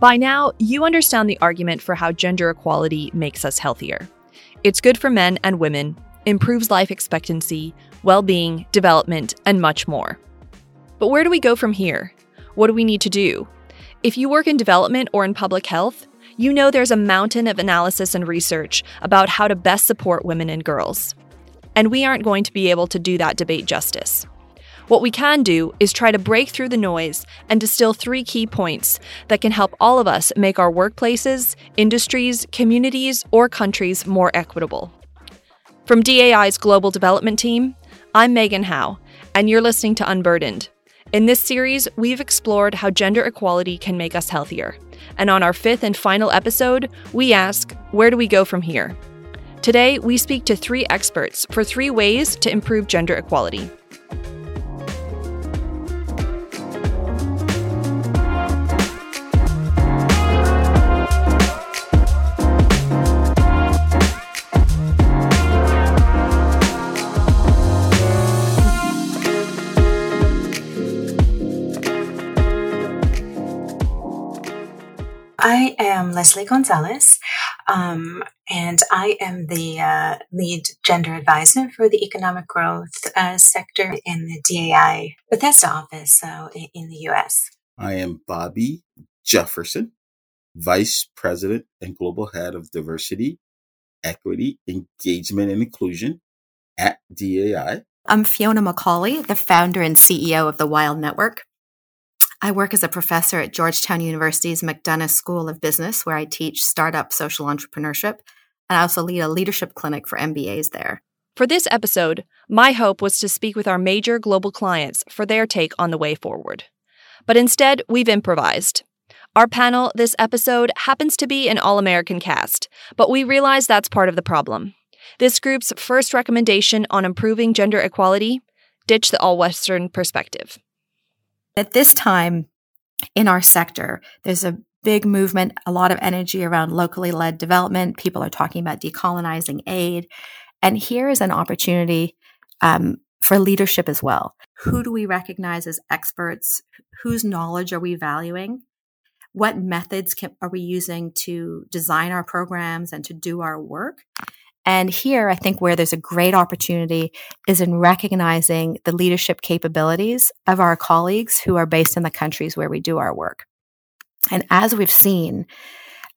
By now, you understand the argument for how gender equality makes us healthier. It's good for men and women, improves life expectancy, well being, development, and much more. But where do we go from here? What do we need to do? If you work in development or in public health, you know there's a mountain of analysis and research about how to best support women and girls. And we aren't going to be able to do that debate justice. What we can do is try to break through the noise and distill three key points that can help all of us make our workplaces, industries, communities, or countries more equitable. From DAI's Global Development Team, I'm Megan Howe, and you're listening to Unburdened. In this series, we've explored how gender equality can make us healthier. And on our fifth and final episode, we ask where do we go from here? Today, we speak to three experts for three ways to improve gender equality. Am Leslie Gonzalez, um, and I am the uh, lead gender advisor for the economic growth uh, sector in the DAI Bethesda office uh, in the US. I am Bobby Jefferson, Vice President and Global Head of Diversity, Equity, Engagement, and Inclusion at DAI. I'm Fiona Macaulay, the founder and CEO of the Wild Network. I work as a professor at Georgetown University's McDonough School of Business, where I teach startup social entrepreneurship. And I also lead a leadership clinic for MBAs there. For this episode, my hope was to speak with our major global clients for their take on the way forward. But instead, we've improvised. Our panel this episode happens to be an all American cast, but we realize that's part of the problem. This group's first recommendation on improving gender equality ditch the all Western perspective. At this time in our sector, there's a big movement, a lot of energy around locally led development. People are talking about decolonizing aid. And here is an opportunity um, for leadership as well. Who do we recognize as experts? Whose knowledge are we valuing? What methods can, are we using to design our programs and to do our work? And here, I think where there's a great opportunity is in recognizing the leadership capabilities of our colleagues who are based in the countries where we do our work. And as we've seen,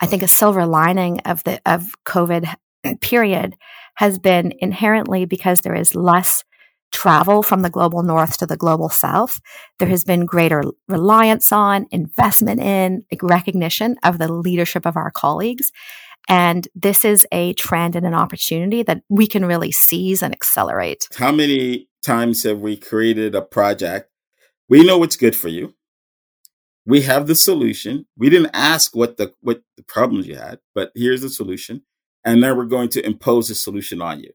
I think a silver lining of the of COVID period has been inherently because there is less travel from the global north to the global south. There has been greater reliance on, investment in, recognition of the leadership of our colleagues. And this is a trend and an opportunity that we can really seize and accelerate. How many times have we created a project? We know what's good for you. We have the solution. We didn't ask what the what the problems you had, but here's the solution. And now we're going to impose a solution on you.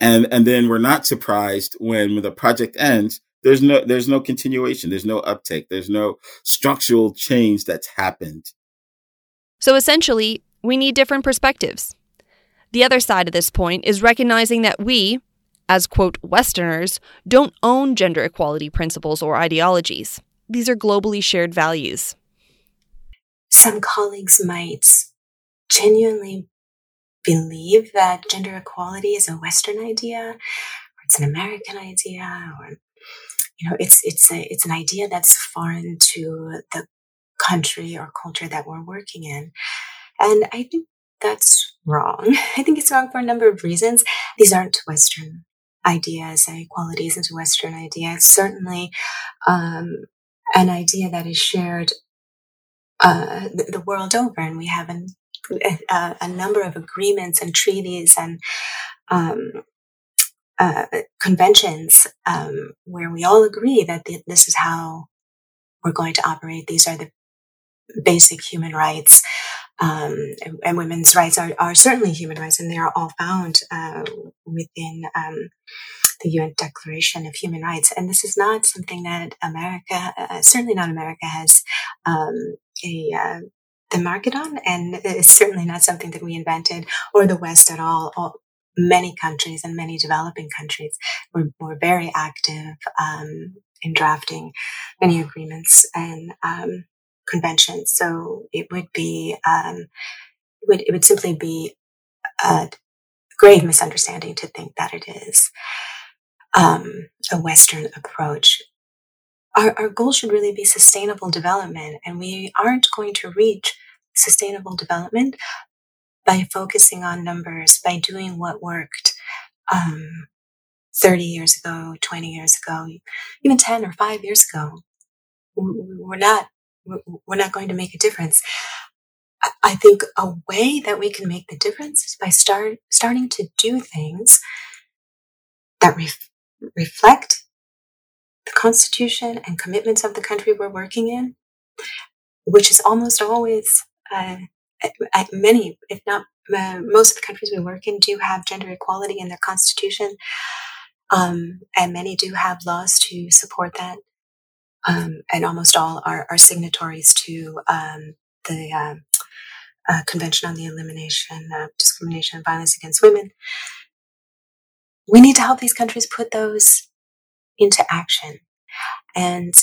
And and then we're not surprised when the project ends there's no there's no continuation there's no uptake there's no structural change that's happened so essentially we need different perspectives. The other side of this point is recognizing that we, as quote Westerners, don't own gender equality principles or ideologies. These are globally shared values. Some colleagues might genuinely believe that gender equality is a Western idea, or it's an American idea, or you know, it's it's a it's an idea that's foreign to the country or culture that we're working in. And I think that's wrong. I think it's wrong for a number of reasons. These aren't Western ideas. Equality isn't a Western idea. It's certainly um, an idea that is shared uh, the, the, world over, and we have an, a, a, number of agreements and treaties and um, uh, conventions um, where we all agree that the, this is how we're going to operate. These are the basic human rights um, and, and, women's rights are, are certainly human rights, and they are all found uh, within um, the UN Declaration of Human Rights. And this is not something that America, uh, certainly not America, has um, a uh, the market on, and it's certainly not something that we invented or the West at all. all many countries and many developing countries were, were very active um, in drafting many agreements and um, convention. So it would be, um, it would, it would simply be a grave misunderstanding to think that it is um, a Western approach. Our, our goal should really be sustainable development, and we aren't going to reach sustainable development by focusing on numbers, by doing what worked um, 30 years ago, 20 years ago, even 10 or 5 years ago. We're not, we're not going to make a difference. I think a way that we can make the difference is by start, starting to do things that ref, reflect the Constitution and commitments of the country we're working in, which is almost always uh, at many, if not uh, most of the countries we work in, do have gender equality in their constitution, um, and many do have laws to support that. Um, and almost all are, are signatories to um, the um, uh, Convention on the Elimination of Discrimination and Violence Against Women. We need to help these countries put those into action. And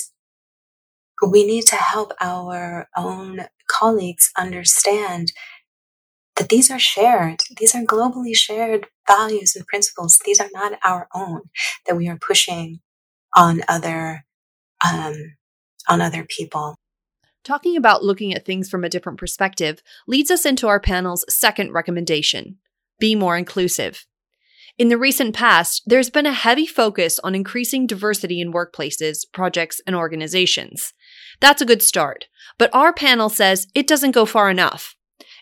we need to help our own colleagues understand that these are shared, these are globally shared values and principles. These are not our own that we are pushing on other um, on other people. Talking about looking at things from a different perspective leads us into our panel's second recommendation be more inclusive. In the recent past, there's been a heavy focus on increasing diversity in workplaces, projects, and organizations. That's a good start, but our panel says it doesn't go far enough.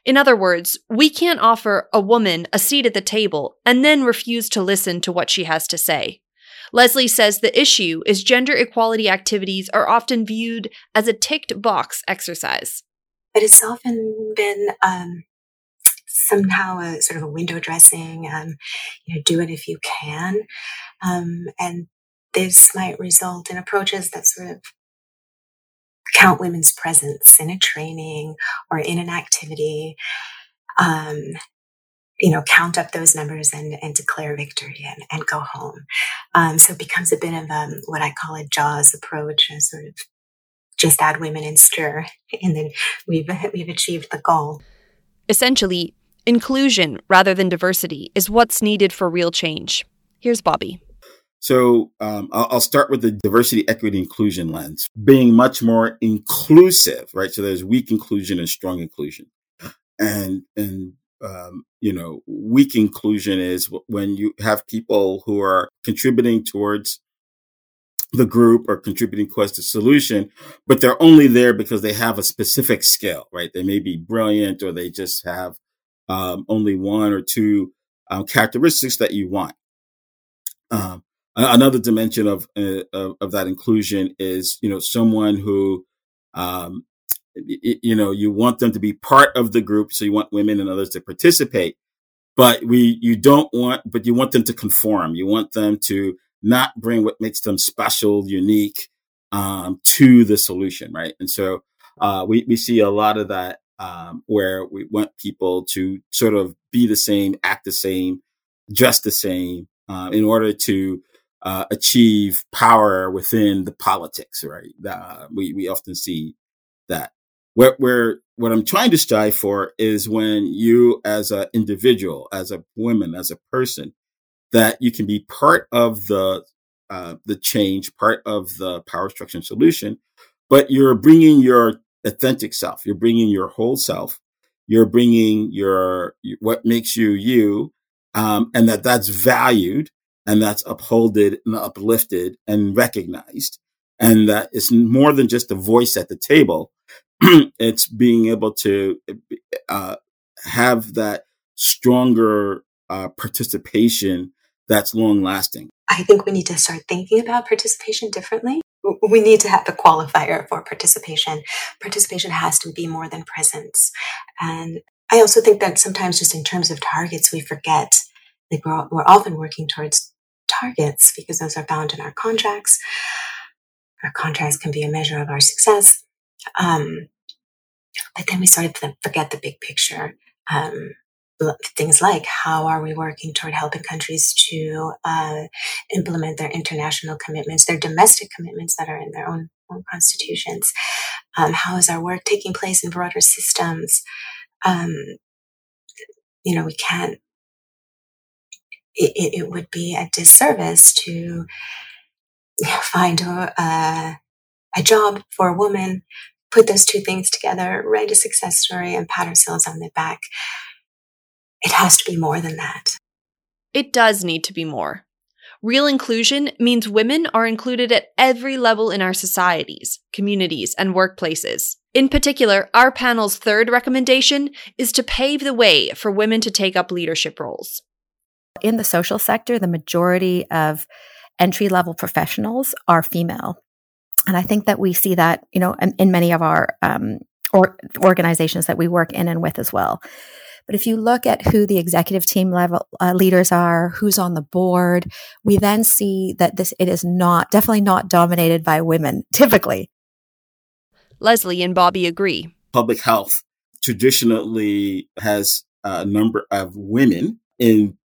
In other words, we can't offer a woman a seat at the table and then refuse to listen to what she has to say. Leslie says the issue is gender equality activities are often viewed as a ticked box exercise. But it's often been um, somehow a sort of a window dressing, um, you know, do it if you can. Um, and this might result in approaches that sort of count women's presence in a training or in an activity. Um, you know, count up those numbers and, and declare victory and, and go home. Um, so it becomes a bit of um, what I call a JAWS approach, a sort of just add women and stir, and then we've we've achieved the goal. Essentially, inclusion rather than diversity is what's needed for real change. Here's Bobby. So um, I'll, I'll, start with the diversity, equity, inclusion lens, being much more inclusive, right? So there's weak inclusion and strong inclusion, and and um, you know, weak inclusion is when you have people who are contributing towards the group or contributing towards the solution, but they're only there because they have a specific skill, right? They may be brilliant or they just have um, only one or two um, characteristics that you want. Um, another dimension of, uh, of, of that inclusion is you know someone who um, you know you want them to be part of the group so you want women and others to participate but we you don't want but you want them to conform you want them to not bring what makes them special unique um, to the solution right and so uh, we, we see a lot of that um, where we want people to sort of be the same act the same dress the same uh, in order to uh, achieve power within the politics, right? Uh, we, we often see that. Where, where, what I'm trying to strive for is when you as an individual, as a woman, as a person, that you can be part of the, uh, the change, part of the power structure and solution, but you're bringing your authentic self. You're bringing your whole self. You're bringing your, what makes you you. Um, and that that's valued and that's upholded and uplifted and recognized. And that it's more than just a voice at the table. it's being able to uh, have that stronger uh, participation that's long lasting. I think we need to start thinking about participation differently. We need to have a qualifier for participation. Participation has to be more than presence. And I also think that sometimes, just in terms of targets, we forget like we're, we're often working towards targets because those are bound in our contracts. Our contracts can be a measure of our success. Um, but then we sort of forget the big picture. Um, things like how are we working toward helping countries to uh, implement their international commitments, their domestic commitments that are in their own own constitutions? Um, how is our work taking place in broader systems? Um, you know, we can't, it, it, would be a disservice to find a, a job for a woman, put those two things together, write a success story, and pat ourselves on the back. It has to be more than that. It does need to be more. Real inclusion means women are included at every level in our societies, communities, and workplaces. In particular, our panel's third recommendation is to pave the way for women to take up leadership roles. In the social sector, the majority of entry level professionals are female. And I think that we see that, you know, in, in many of our um, or organizations that we work in and with as well. But if you look at who the executive team level uh, leaders are, who's on the board, we then see that this it is not definitely not dominated by women typically. Leslie and Bobby agree. Public health traditionally has a number of women in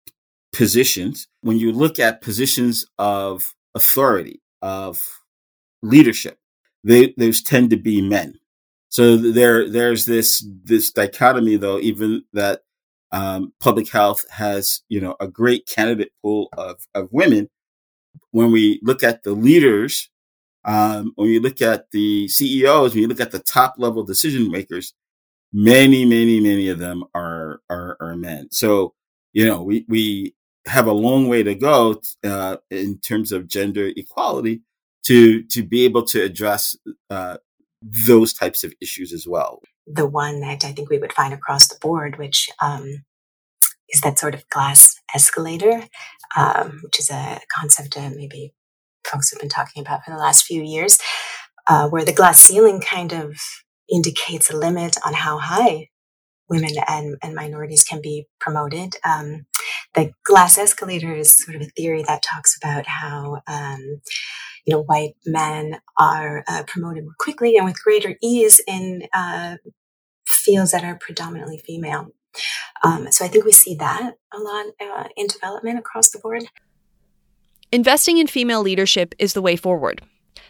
positions. When you look at positions of authority, of leadership, they, those tend to be men. So there, there's this, this dichotomy though, even that, um, public health has, you know, a great candidate pool of, of women. When we look at the leaders, um, when you look at the CEOs, when you look at the top level decision makers, many, many, many of them are, are, are men. So, you know, we, we have a long way to go, uh, in terms of gender equality to, to be able to address, uh, those types of issues as well. The one that I think we would find across the board, which um, is that sort of glass escalator, um, which is a concept that maybe folks have been talking about for the last few years, uh, where the glass ceiling kind of indicates a limit on how high women and, and minorities can be promoted. Um, the glass escalator is sort of a theory that talks about how um, you know, white men are uh, promoted more quickly and with greater ease in uh, fields that are predominantly female. Um, so I think we see that a lot uh, in development across the board. Investing in female leadership is the way forward.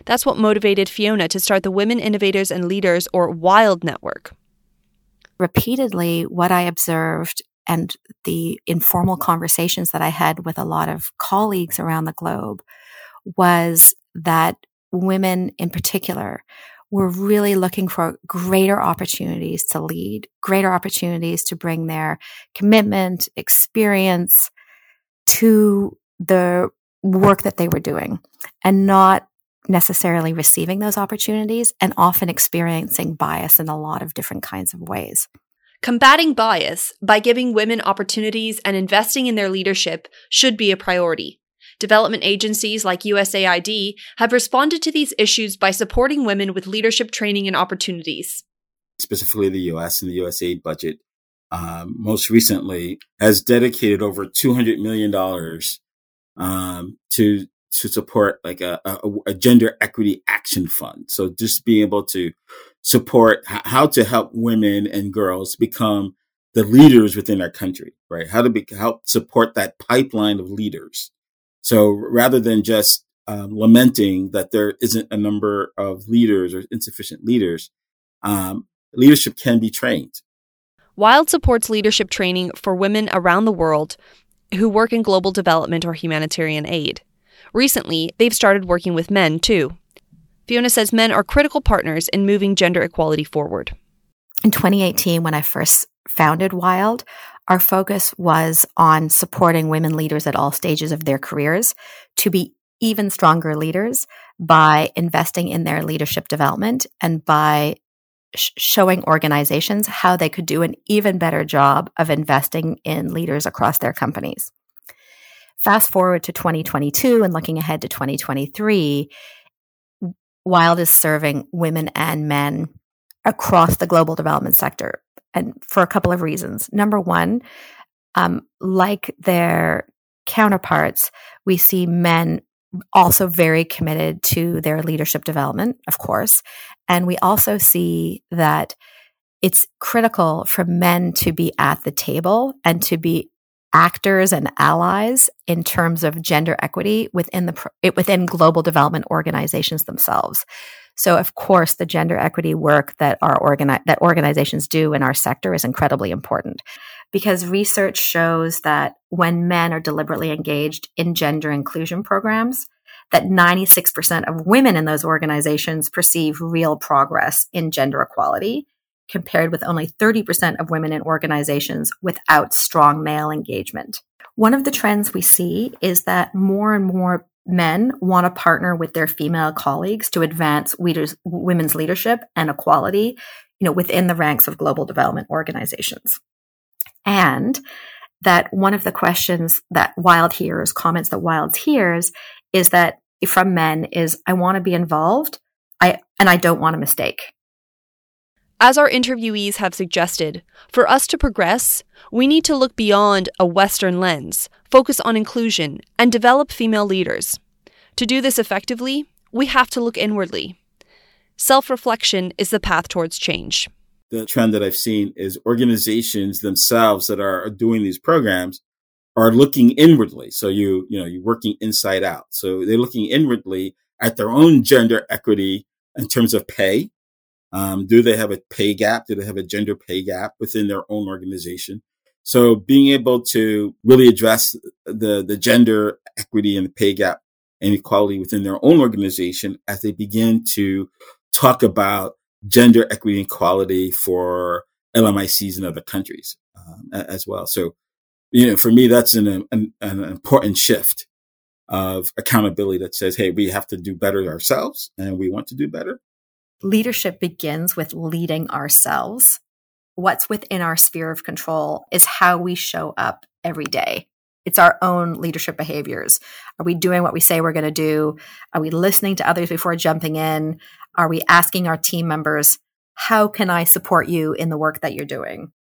That's what motivated Fiona to start the Women Innovators and Leaders, or WILD network. Repeatedly, what I observed and the informal conversations that I had with a lot of colleagues around the globe was that women in particular were really looking for greater opportunities to lead, greater opportunities to bring their commitment, experience to the work that they were doing and not necessarily receiving those opportunities and often experiencing bias in a lot of different kinds of ways. Combating bias by giving women opportunities and investing in their leadership should be a priority. Development agencies like USAID have responded to these issues by supporting women with leadership training and opportunities. Specifically, the US and the USAID budget, um, most recently, has dedicated over $200 million um, to to support like a, a, a, gender equity action fund. So just being able to support how to help women and girls become the leaders within our country, right? How to be, help support that pipeline of leaders so rather than just um, lamenting that there isn't a number of leaders or insufficient leaders, um, leadership can be trained. Wild supports leadership training for women around the world who work in global development or humanitarian aid. Recently, they've started working with men too. Fiona says men are critical partners in moving gender equality forward. In 2018, when I first founded Wild, our focus was on supporting women leaders at all stages of their careers to be even stronger leaders by investing in their leadership development and by sh- showing organizations how they could do an even better job of investing in leaders across their companies. Fast forward to 2022 and looking ahead to 2023, Wild is serving women and men across the global development sector and for a couple of reasons. Number one, um, like their counterparts, we see men also very committed to their leadership development, of course. And we also see that it's critical for men to be at the table and to be actors and allies in terms of gender equity within the within global development organizations themselves. So, of course, the gender equity work that our organi- that organizations do in our sector is incredibly important because research shows that when men are deliberately engaged in gender inclusion programs, that 96% of women in those organizations perceive real progress in gender equality, compared with only 30% of women in organizations without strong male engagement. One of the trends we see is that more and more men want to partner with their female colleagues to advance women's leadership and equality, you know, within the ranks of global development organizations. And that one of the questions that Wild hears, comments that Wild hears, is that from men is, I want to be involved, I and I don't want a mistake. As our interviewees have suggested, for us to progress, we need to look beyond a Western lens, focus on inclusion, and develop female leaders. To do this effectively, we have to look inwardly. Self reflection is the path towards change the trend that I've seen is organizations themselves that are doing these programs are looking inwardly. So you, you know, you're working inside out. So they're looking inwardly at their own gender equity in terms of pay. Um, do they have a pay gap? Do they have a gender pay gap within their own organization? So being able to really address the, the gender equity and the pay gap and equality within their own organization as they begin to talk about gender equity and equality for LMICs in other countries um, as well. So, you know, for me, that's an, an, an, important shift of accountability that says, hey, we have to do better ourselves and we want to do better. Leadership begins with leading ourselves. What's within our sphere of control is how we show up every day. It's our own leadership behaviors. Are we doing what we say we're going to do? Are we listening to others before jumping in? Are we asking our team members, how can I support you in the work that you're doing?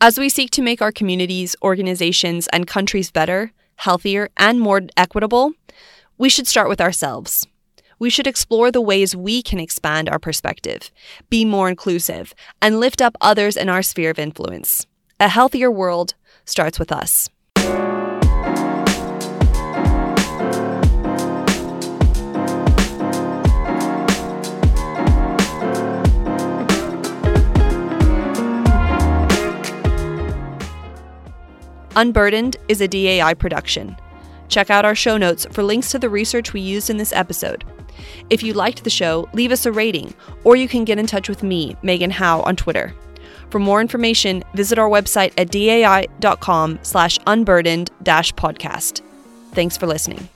As we seek to make our communities, organizations, and countries better, healthier, and more equitable, we should start with ourselves. We should explore the ways we can expand our perspective, be more inclusive, and lift up others in our sphere of influence. A healthier world starts with us. Unburdened is a DAI production. Check out our show notes for links to the research we used in this episode. If you liked the show, leave us a rating, or you can get in touch with me, Megan Howe, on Twitter. For more information, visit our website at dai.com slash unburdened dash podcast. Thanks for listening.